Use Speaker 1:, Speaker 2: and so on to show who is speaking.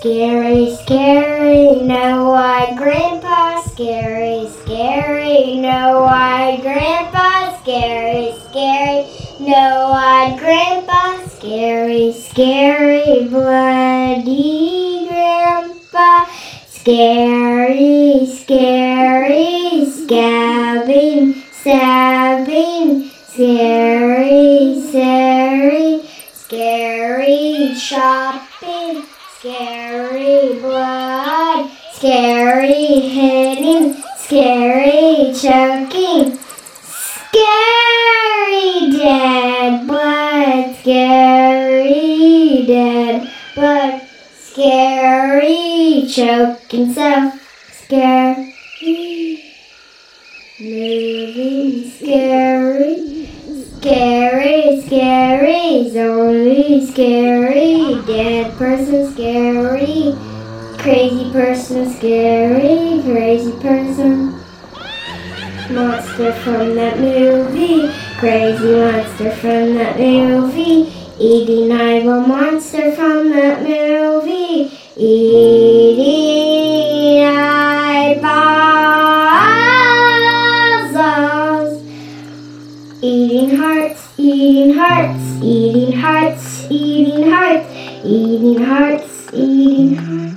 Speaker 1: Scary, scary, no why grandpa, scary, scary, no why grandpa, scary, scary, no why grandpa, scary, scary, bloody grandpa, scary, scary, scabbing, stabbing, scary, scary, scary, shopping, scary blood, scary hitting, scary choking, scary dead blood, scary dead blood, scary choking so scary Scary, zombie, scary, dead person, scary, crazy person, scary, crazy person, monster from that movie, crazy monster from that movie, eyeball monster from that movie, eating Eating hearts, eating hearts, eating hearts, eating hearts, eating hearts, eating hearts.